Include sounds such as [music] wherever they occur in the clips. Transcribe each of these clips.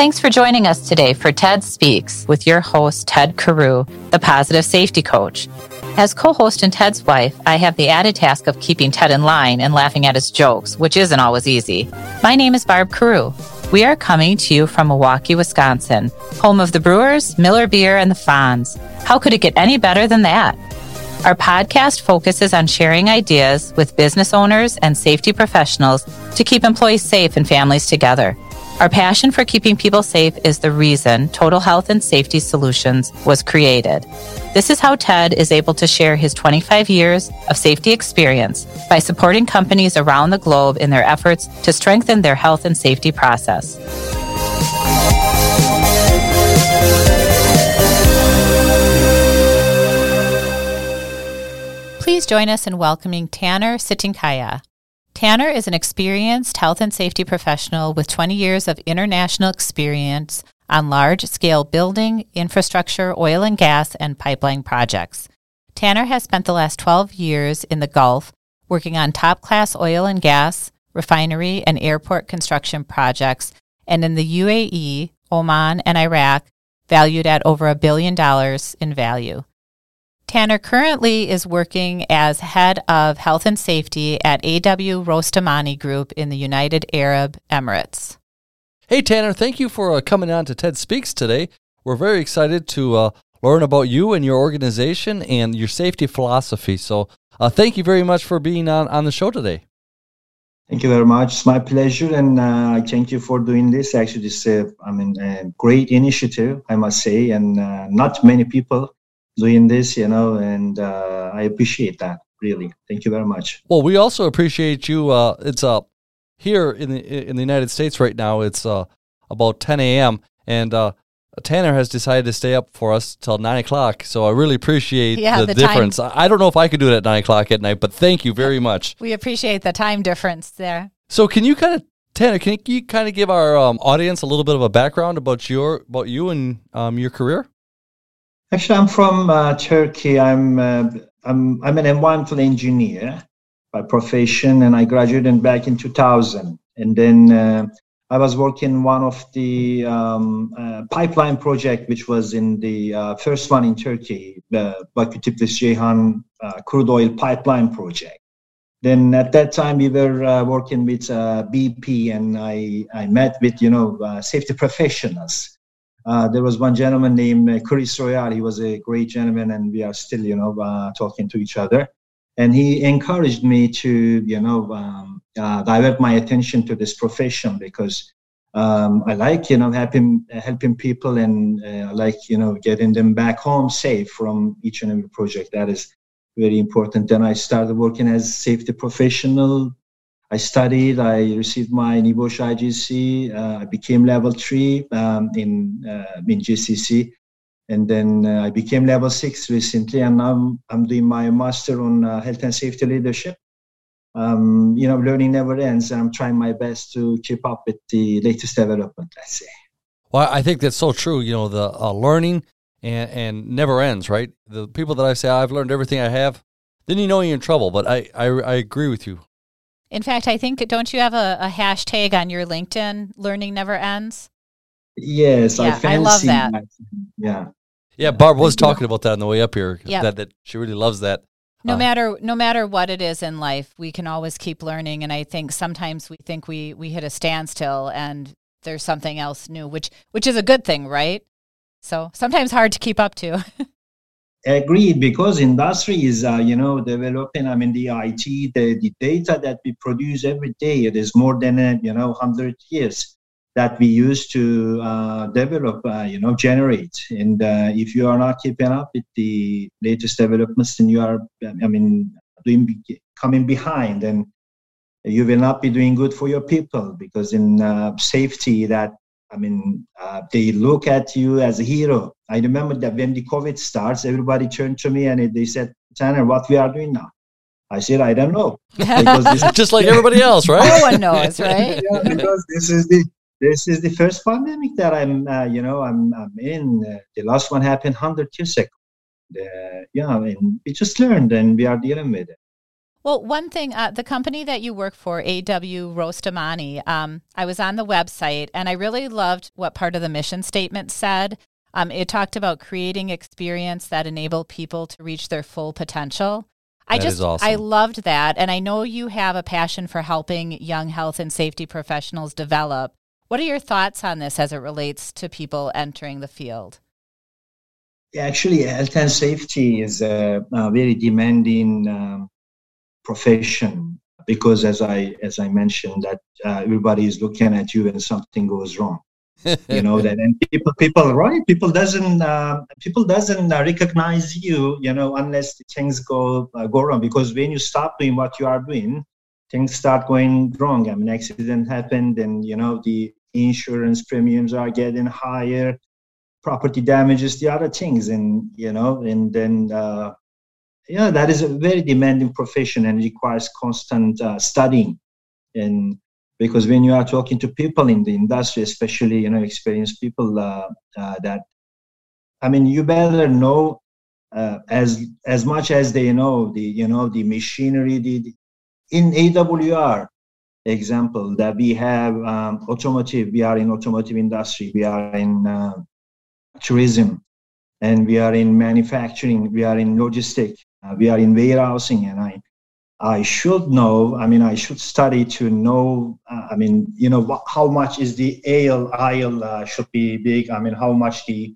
Thanks for joining us today for TED Speaks with your host, Ted Carew, the positive safety coach. As co host and Ted's wife, I have the added task of keeping Ted in line and laughing at his jokes, which isn't always easy. My name is Barb Carew. We are coming to you from Milwaukee, Wisconsin, home of the Brewers, Miller Beer, and the Fonz. How could it get any better than that? Our podcast focuses on sharing ideas with business owners and safety professionals to keep employees safe and families together. Our passion for keeping people safe is the reason Total Health and Safety Solutions was created. This is how TED is able to share his 25 years of safety experience by supporting companies around the globe in their efforts to strengthen their health and safety process. Please join us in welcoming Tanner Sitinkaya. Tanner is an experienced health and safety professional with 20 years of international experience on large scale building, infrastructure, oil and gas, and pipeline projects. Tanner has spent the last 12 years in the Gulf working on top class oil and gas, refinery, and airport construction projects, and in the UAE, Oman, and Iraq, valued at over a billion dollars in value. Tanner currently is working as head of health and safety at AW Rostamani Group in the United Arab Emirates. Hey, Tanner, thank you for uh, coming on to TED Speaks today. We're very excited to uh, learn about you and your organization and your safety philosophy. So, uh, thank you very much for being on, on the show today. Thank you very much. It's my pleasure, and uh, I thank you for doing this. Actually, this uh, I mean, a great initiative, I must say, and uh, not many people doing this, you know, and uh, I appreciate that really. Thank you very much. Well, we also appreciate you. Uh, it's uh, here in the in the United States right now. It's uh, about 10 a.m. and uh, Tanner has decided to stay up for us till nine o'clock. So I really appreciate yeah, the, the difference. time. I don't know if I could do it at nine o'clock at night, but thank you very much. We appreciate the time difference there. So can you kind of Tanner, can you kind of give our um, audience a little bit of a background about your about you and um, your career? Actually, I'm from uh, Turkey. I'm, uh, I'm I'm an environmental engineer by profession, and I graduated back in 2000. And then uh, I was working one of the um, uh, pipeline project, which was in the uh, first one in Turkey, the Baku Tiflis Ceyhan uh, crude oil pipeline project. Then at that time we were working with BP, and I I met with you know safety professionals uh, there was one gentleman named uh, Chris Royal. He was a great gentleman, and we are still, you know, uh, talking to each other. And he encouraged me to, you know, um, uh, divert my attention to this profession because um, I like, you know, helping helping people, and I like, you know, getting them back home safe from each and every project. That is very important. Then I started working as safety professional I studied, I received my NEBOSH IGC, uh, I became level three um, in, uh, in GCC. And then uh, I became level six recently, and now I'm, I'm doing my master on health and safety leadership. Um, you know, learning never ends, and I'm trying my best to keep up with the latest development, let's say. Well, I think that's so true. You know, the uh, learning and, and never ends, right? The people that I say I've learned everything I have, then you know you're in trouble. But I, I, I agree with you. In fact, I think don't you have a, a hashtag on your LinkedIn? Learning never ends. Yes, yeah, I, I love that. that. Yeah. Yeah, Barb was talking about that on the way up here. Yep. That that she really loves that. no uh, matter no matter what it is in life, we can always keep learning. And I think sometimes we think we we hit a standstill and there's something else new, which which is a good thing, right? So sometimes hard to keep up to. [laughs] Agreed, because industry is, uh, you know, developing. I mean, the IT, the, the data that we produce every day, it is more than, a, you know, 100 years that we use to uh, develop, uh, you know, generate. And uh, if you are not keeping up with the latest developments, then you are, I mean, doing coming behind, and you will not be doing good for your people because in uh, safety, that I mean, uh, they look at you as a hero. I remember that when the COVID starts, everybody turned to me and they said, Tanner, what we are doing now? I said, I don't know. [laughs] Because this [laughs] Just like everybody else, right? No one knows, [laughs] right? yeah, because this is the this is the first pandemic that I'm, uh, you know, I'm, I'm in. Uh, the last one happened 100 years ago. Uh, yeah, and we just learned and we are dealing with it. Well, one thing, uh, the company that you work for, AW Rostamani, um, I was on the website and I really loved what part of the mission statement said. Um, it talked about creating experience that enable people to reach their full potential. I that just, awesome. I loved that. And I know you have a passion for helping young health and safety professionals develop. What are your thoughts on this as it relates to people entering the field? Yeah, actually, health and safety is a, a very demanding um, profession because as i as i mentioned that uh, everybody is looking at you when something goes wrong. [laughs] You know that and people people right people doesn't uh, people doesn't uh, recognize you you know unless things go uh, go wrong because when you stop doing what you are doing things start going wrong. I mean accident happened and you know the insurance premiums are getting higher property damages the other things and you know and then uh, yeah, that is a very demanding profession and requires constant uh, studying. And because when you are talking to people in the industry, especially you know experienced people, uh, uh, that I mean, you better know uh, as as much as they know the you know the machinery. The, in AWR example that we have um, automotive, we are in automotive industry, we are in uh, tourism, and we are in manufacturing, we are in logistics uh, we are in warehousing, and I, I should know. I mean, I should study to know. Uh, I mean, you know, wh- how much is the aisle aisle uh, should be big. I mean, how much the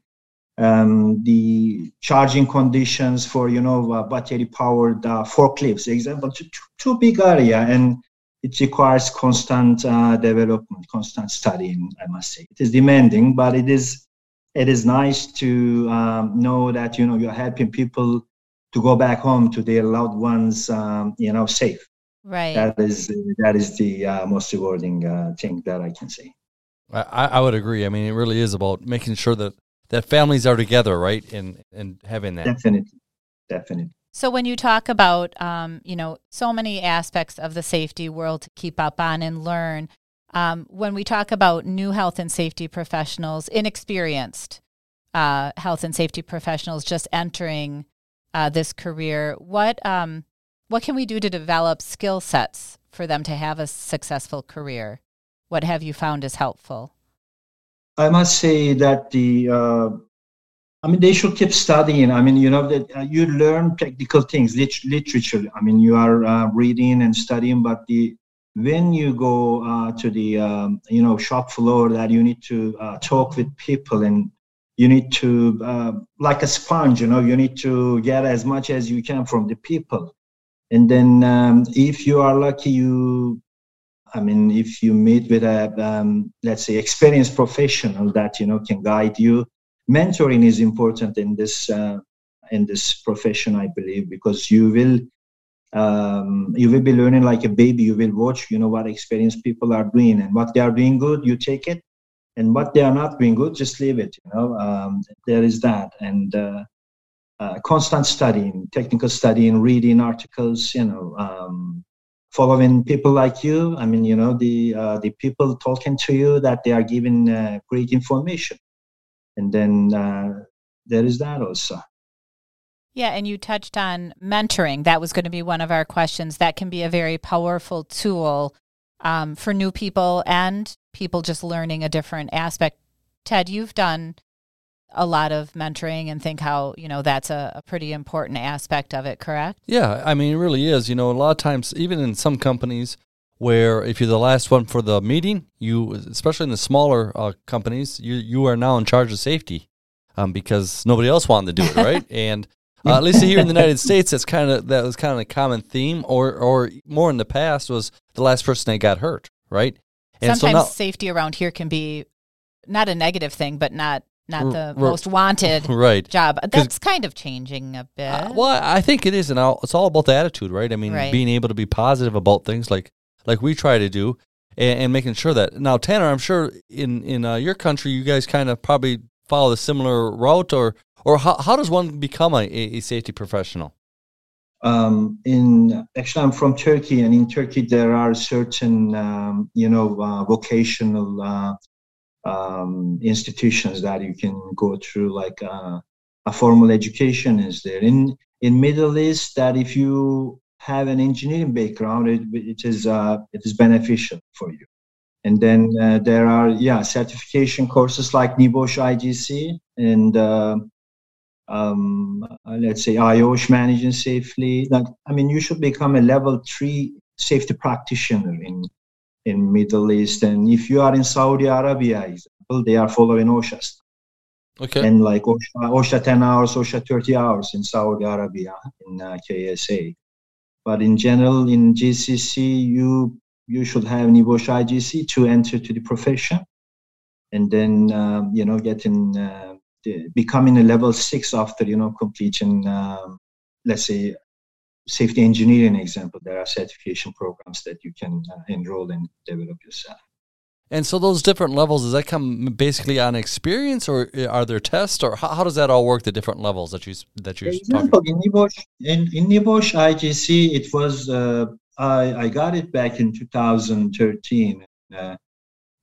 um, the charging conditions for you know uh, battery powered uh, forklifts, example, too, too big area, and it requires constant uh, development, constant studying. I must say, it is demanding, but it is it is nice to um, know that you know you're helping people to go back home to their loved ones, um, you know, safe. Right. That is that is the uh, most rewarding uh, thing that I can say. I, I would agree. I mean, it really is about making sure that that families are together, right, and and having that. Definitely, definitely. So when you talk about, um, you know, so many aspects of the safety world to keep up on and learn, um, when we talk about new health and safety professionals, inexperienced uh, health and safety professionals just entering uh, this career, what um, what can we do to develop skill sets for them to have a successful career? What have you found is helpful? I must say that the uh, I mean, they should keep studying. I mean, you know that uh, you learn technical things, lit- literature. I mean, you are uh, reading and studying, but the when you go uh, to the um, you know shop floor, that you need to uh, talk with people and you need to uh, like a sponge you know you need to get as much as you can from the people. And then um, if you are lucky you i mean if you meet with a um, let's say experienced professional that you know can guide you mentoring is important in this uh, in this profession i believe because you will um, you will be learning like a baby. You will watch you know what experienced people are doing and what they are doing good you take it and what they are not doing good just leave it you know um, there is that and uh, uh, constant studying technical studying reading articles you know um, following people like you i mean you know the uh, the people talking to you that they are giving uh, great information and then uh, there is that also yeah, and you touched on mentoring. That was going to be one of our questions. That can be a very powerful tool um, for new people and people just learning a different aspect. Ted, you've done a lot of mentoring and think how you know that's a, a, pretty important aspect of it correct? Yeah i mean it really is. You know a lot of times even in some companies where if you're the last one for the meeting you especially in the smaller uh, companies you you are now in charge of safety um, because nobody else wanted to do it [laughs] right? And uh, at least here in the United States, that's kind of that was kind of a common theme, or or more in the past was the last person that got hurt, right? And Sometimes so now, safety around here can be not a negative thing, but not not the r- most wanted [laughs] right. job. That's kind of changing a bit. Uh, well, I think it is, and it's all about the attitude, right? I mean, right. being able to be positive about things like like we try to do, and, and making sure that now, Tanner, I'm sure in in uh, your country, you guys kind of probably follow a similar route, or or how how does one become a, a safety professional? Um, in actually, I'm from Turkey, and in Turkey there are certain um, you know uh, vocational uh, um, institutions that you can go through, like uh, a formal education is there. In in Middle East, that if you have an engineering background, it, it is uh, it is beneficial for you. And then uh, there are yeah certification courses like NEBOSH IGC and uh, um, let's say IOSH managing safely. Like, I mean, you should become a level three safety practitioner in in Middle East. And if you are in Saudi Arabia, example, they are following OSHA. Okay. And like OSHA, OSHA 10 hours, OSHA 30 hours in Saudi Arabia in uh, KSA. But in general, in GCC, you you should have NEBOSH IGC to enter to the profession, and then um, you know getting uh, becoming a level six after you know completion um, let's say, safety engineering example. There are certification programs that you can uh, enroll and develop yourself. And so those different levels, does that come basically on experience, or uh, are there tests, or how, how does that all work? The different levels that you that you're example, talking. in NEBOSH in, in NEBOSH IGC, it was uh, I I got it back in 2013. Uh,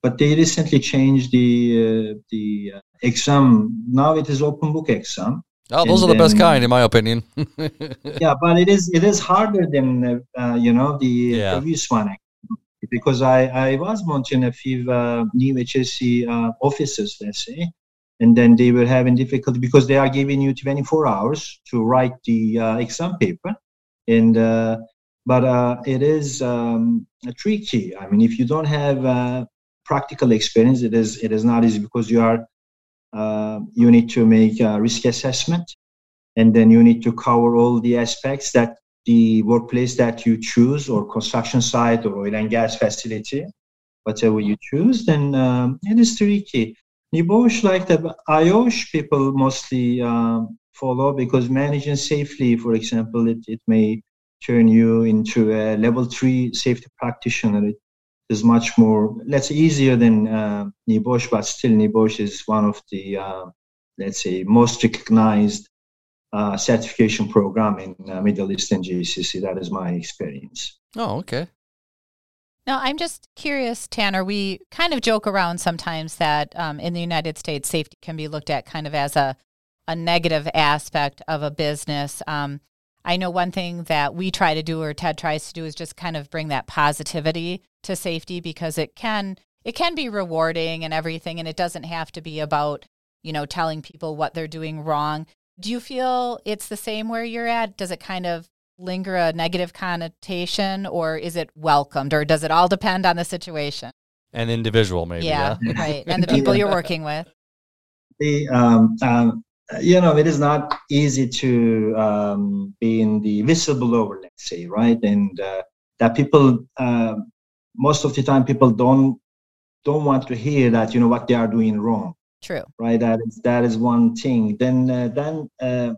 but they recently changed the uh, the uh, exam. Now it is open book exam. Oh, those and are the best kind, in my opinion. [laughs] yeah, but it is it is harder than uh, you know the yeah. previous one because I I was monitoring a few uh, new HSE uh, officers, let's say, and then they were having difficulty because they are giving you 24 hours to write the uh, exam paper, and but it is um, tricky. I mean, if you don't have practical experience, it is it is not easy because you are uh, you need to make a risk assessment, and then you need to cover all the aspects that the workplace that you choose, or construction site, or oil and gas facility, whatever you choose. Then um, it is tricky. NEBOSH, like the IOSH people mostly um, follow because managing safely, for example, it, it may turn you into a level three safety practitioner. It is much more, let's say, easier than uh, NEBOSH, but still NEBOSH is one of the, uh, let's say, most recognized uh, certification program in uh, Middle Eastern GCC. That is my experience. Oh, okay. Now, I'm just curious, Tanner. We kind of joke around sometimes that um, in the United States, safety can be looked at kind of as a, a negative aspect of a business. Um, I know one thing that we try to do or Ted tries to do is just kind of bring that positivity to safety because it can it can be rewarding and everything and it doesn't have to be about, you know, telling people what they're doing wrong. Do you feel it's the same where you're at? Does it kind of linger a negative connotation or is it welcomed or does it all depend on the situation? An individual maybe. Yeah, yeah. right. [laughs] And the people you're working with. The um, um you know, it is not easy to um, be in the whistleblower, let's say, right? And uh, that people, uh, most of the time, people don't don't want to hear that, you know, what they are doing wrong. True. Right. That is that is one thing. Then uh, then uh,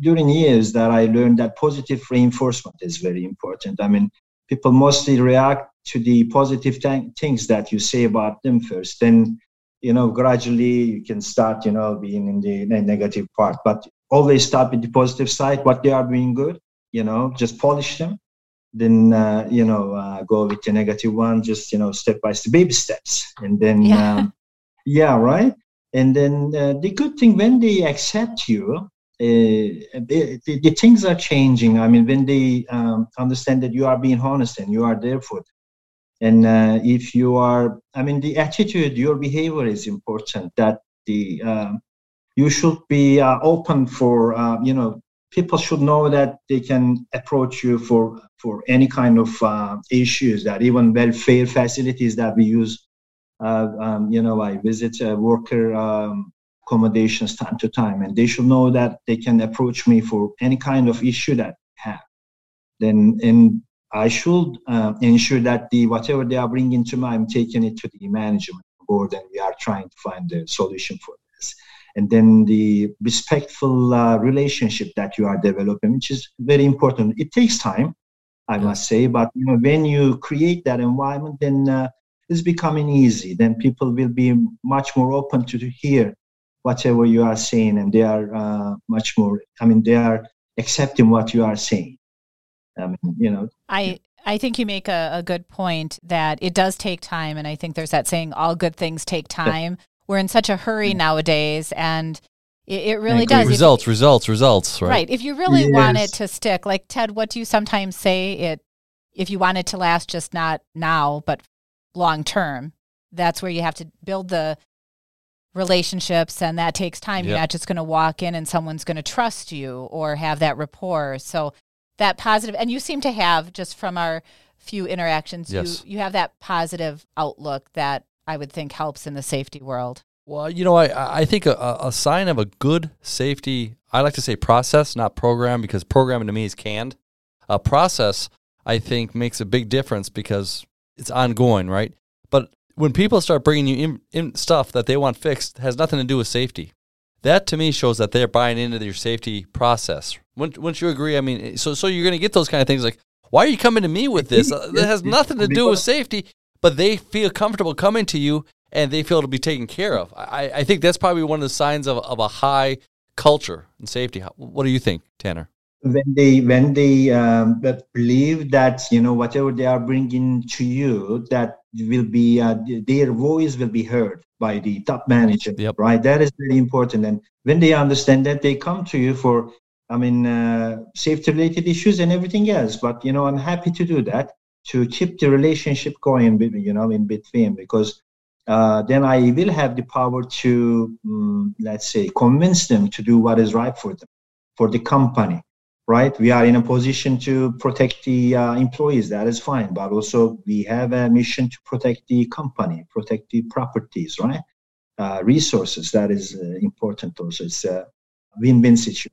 during years that I learned that positive reinforcement is very important. I mean, people mostly react to the positive th- things that you say about them first. Then you know, gradually you can start, you know, being in the negative part. But always start with the positive side, what they are doing good, you know, just polish them. Then, uh, you know, uh, go with the negative one, just, you know, step by step, baby steps. And then, yeah, um, yeah right? And then uh, the good thing, when they accept you, uh, the, the, the, things are changing. I mean, when they um, understand that you are being honest and you are there for them and uh, if you are, I mean, the attitude, your behavior is important. That the um, you should be uh, open for uh, you know people should know that they can approach you for for any kind of uh, issues that even welfare facilities that we use uh, um, you know i visit worker um, accommodations time to time and they should know that they can approach me for any kind of issue that have then and i should uh, ensure that the whatever they are bringing to me i'm taking it to the management board and we are trying to find a solution for this. And then the respectful uh, relationship that you are developing which is very important. It takes time i must say but you know when you create that environment then uh, it's becoming easy. Then people will be much more open to, to hear whatever you are saying and they are uh, much more i mean they are accepting what you are saying i mean you know i I think you make a, a good point that it does take time. And I think there's that saying, all good things take time. We're in such a hurry nowadays. And it, it really does. Results, you, results, results, right? Right. If you really yes. want it to stick, like Ted, what do you sometimes say? It If you want it to last just not now, but long term, that's where you have to build the relationships and that takes time. Yep. You're not just going to walk in and someone's going to trust you or have that rapport. So that positive and you seem to have just from our few interactions yes. you you have that positive outlook that I would think helps in the safety world. Well, you know, I I think a, a sign of a good safety, I like to say process, not program, because programming to me is canned. A process, I think, makes a big difference because it's ongoing, right? But when people start bringing you in, in stuff that they want fixed, has nothing to do with safety. That to me shows that they're buying into your safety process. Wouldn't, wouldn't you agree? I mean, so so you're going to get those kind of things like, why are you coming to me with this? [laughs] That has nothing to do with safety, but they feel comfortable coming to you and they feel to be taken care of. I, I think that's probably one of the signs of, of a high culture and safety. What do you think, Tanner? When they when they um, believe that you know whatever they are bringing to you, that will be uh, their voice will be heard by the top manager, yep. right? That is very important. And when they understand that, they come to you for, I mean, uh, safety related issues and everything else. But you know, I'm happy to do that to keep the relationship going, you know, in between because uh, then I will have the power to, um, let's say, convince them to do what is right for them, for the company right? We are in a position to protect the uh, employees. That is fine, but also we have a mission to protect the company, protect the properties, right? Uh, resources. That is uh, important. Also, it's a win-win situation.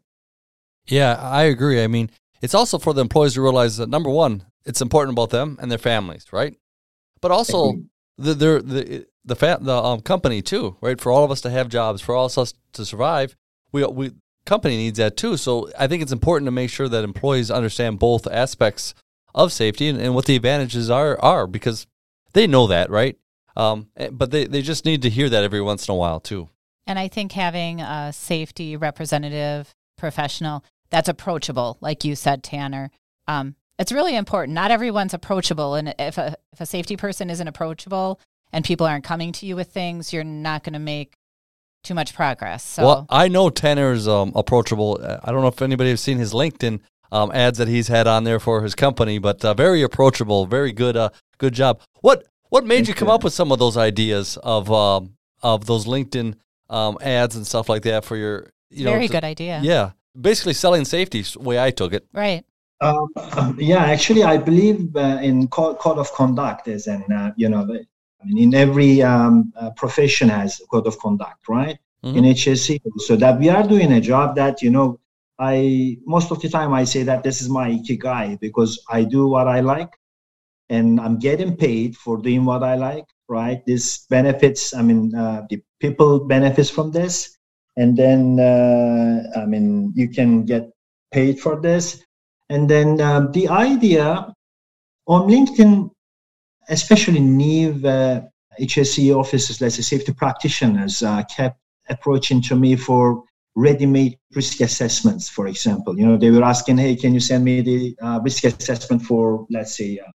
Yeah, I agree. I mean, it's also for the employees to realize that number one, it's important about them and their families, right? But also the the the the, fa- the um, company too, right? For all of us to have jobs, for all of us to survive, we we company needs that too. So I think it's important to make sure that employees understand both aspects of safety and, and what the advantages are are because they know that, right? Um, eh, but they, they just need to hear that every once in a while too. And I think having a safety representative professional that's approachable, like you said, Tanner, um, it's really important. Not everyone's approachable, and if a if a safety person isn't approachable and people aren't coming to you with things, you're not going to make too much progress. So. Well, I know Tanner's um, approachable. Uh, I don't know if anybody has seen his LinkedIn um, ads that he's had on there for his company, but uh, very approachable, very good, uh, good job. What what made you come up with some of those ideas of um, of those LinkedIn um, ads and stuff like that for your you know very good idea. Yeah, basically selling safety, way I took it. Right. Um, yeah, actually, I believe uh, in code, code of conduct as an uh, you know I mean, in every um, uh, profession has a code of conduct, right? Mm-hmm. In HSE, so that we are doing a job that you know, I most of the time I say that this is my ikigai because I do what I like, and I'm getting paid for doing what I like, right? This benefits. I mean, uh, the people benefits from this, and then uh, I mean, you can get paid for this, and then um, the idea on LinkedIn especially new uh, HSE officers, let's say safety practitioners, uh, kept approaching to me for ready-made risk assessments, for example. You know, they were asking, hey, can you send me the uh, risk assessment for, let's say, uh,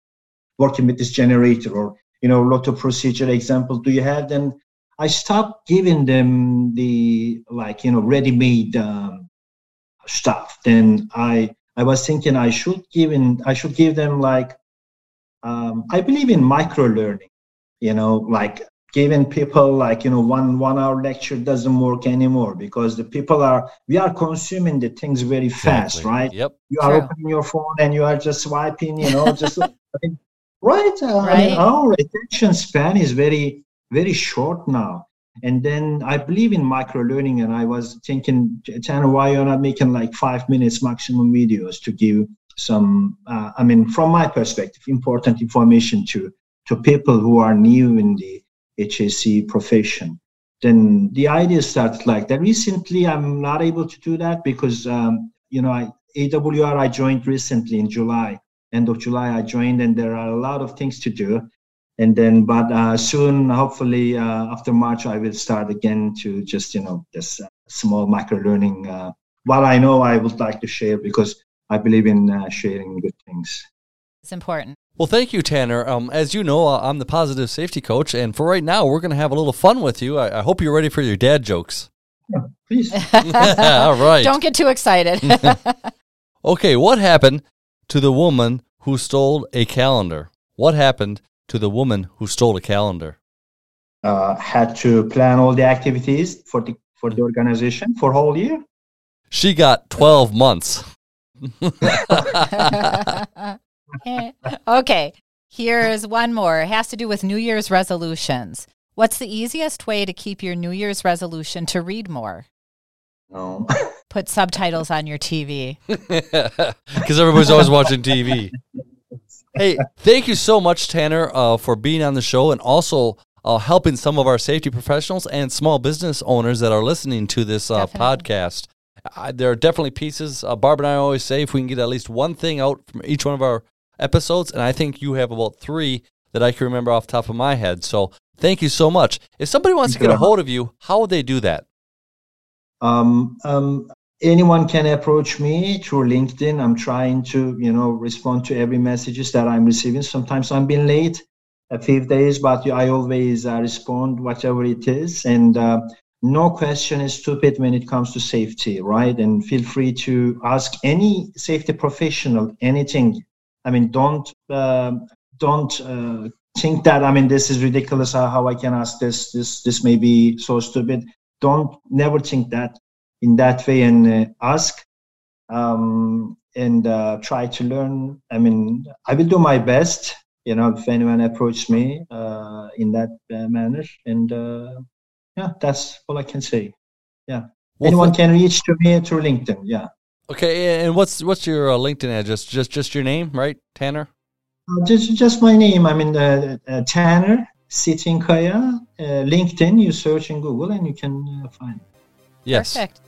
working with this generator or, you know, a lot of procedure examples do you have? Then I stopped giving them the, like, you know, ready-made um, stuff. Then I, I was thinking I should give in, I should give them like um, I believe in micro learning. You know, like giving people like you know one one hour lecture doesn't work anymore because the people are we are consuming the things very fast Exactly. right Yep. you are True. opening your phone and you are just swiping you know just [laughs] I mean, right, uh, I Right. mean, our attention span is very very short now and then i believe in micro learning and i was thinking Tanner, why you're not making like five minutes maximum videos to give some uh, i mean from my perspective important information to to people who are new in the HSE profession. Then the idea started like that. Recently, I'm not able to do that because, um, you know, I, AWR I joined recently in July, end of July I joined, and there are a lot of things to do. And then, but uh, soon, hopefully, uh, after March, I will start again to just, you know, this uh, small micro learning. Uh, what I know, I would like to share because I believe in uh, sharing good things. It's important. Well, thank you, Tanner. Um, as you know, uh, I'm the positive safety coach, and for right now, we're going to have a little fun with you. I, I hope you're ready for your dad jokes. Please. [laughs] All right. Don't get too excited. [laughs] [laughs] Okay, what happened to the woman who stole a calendar? What happened to the woman who stole a calendar? uh, had to plan all the activities for the for the organization for whole year. She got 12 months. [laughs] okay, here's one more. It has to do with New Year's resolutions. What's the easiest way to keep your New Year's resolution to read more? No. [laughs] Put subtitles on your TV. Because [laughs] everybody's always watching TV. Hey, thank you so much, Tanner, uh, for being on the show and also uh, helping some of our safety professionals and small business owners that are listening to this uh, podcast. Uh, there are definitely pieces. Uh, Barb and I always say if we can get at least one thing out from each one of our episodes, and I think you have about three that I can remember off the top of my head. So thank you so much. If somebody wants to get a hold of you, how would they do that? Um, um, anyone can approach me through LinkedIn. I'm trying to, you know, respond to every messages that I'm receiving. Sometimes I'm being late a few days, but I always uh, respond whatever it is. And uh, no question is stupid when it comes to safety, right? And feel free to ask any safety professional anything. I mean, don't um, don't uh, think that I mean this is ridiculous. How, I can ask this? This this may be so stupid. Don't never think that in that way and uh, ask um, and uh, try to learn. I mean, I will do my best. You know, if anyone approaches me uh, in that uh, manner, and uh, yeah, that's all I can say. Yeah, Well, anyone th- can reach to me through LinkedIn. Yeah, Okay, and what's what's your uh, LinkedIn address? Just just your name, right, Tanner? uh, just just my name. I mean, uh, uh, Tanner Sitinkaya. Uh, LinkedIn. You search in Google and you can uh, find. Yes. Perfect.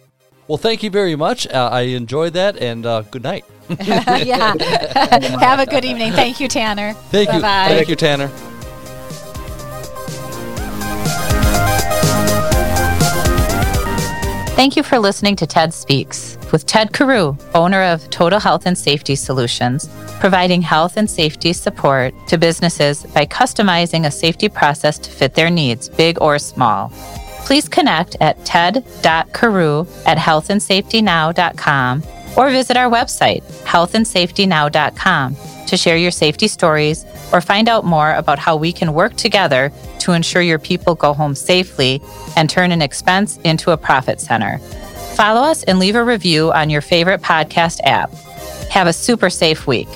Well, thank you very much. Uh, I enjoyed that, and uh, good night. [laughs] yeah. [laughs] [laughs] Have a good evening. Thank you, Tanner. Thank you. Bye-bye. Thank you, Tanner. Thank you for listening to TED Speaks with Ted Carew, owner of Total Health and Safety Solutions, providing health and safety support to businesses by customizing a safety process to fit their needs, big or small. Please connect at ted.carew at healthandsafetynow.com or visit our website, healthandsafetynow.com, to share your safety stories or find out more about how we can work together to ensure your people go home safely and turn an expense into a profit center. Follow us and leave a review on your favorite podcast app. Have a super safe week.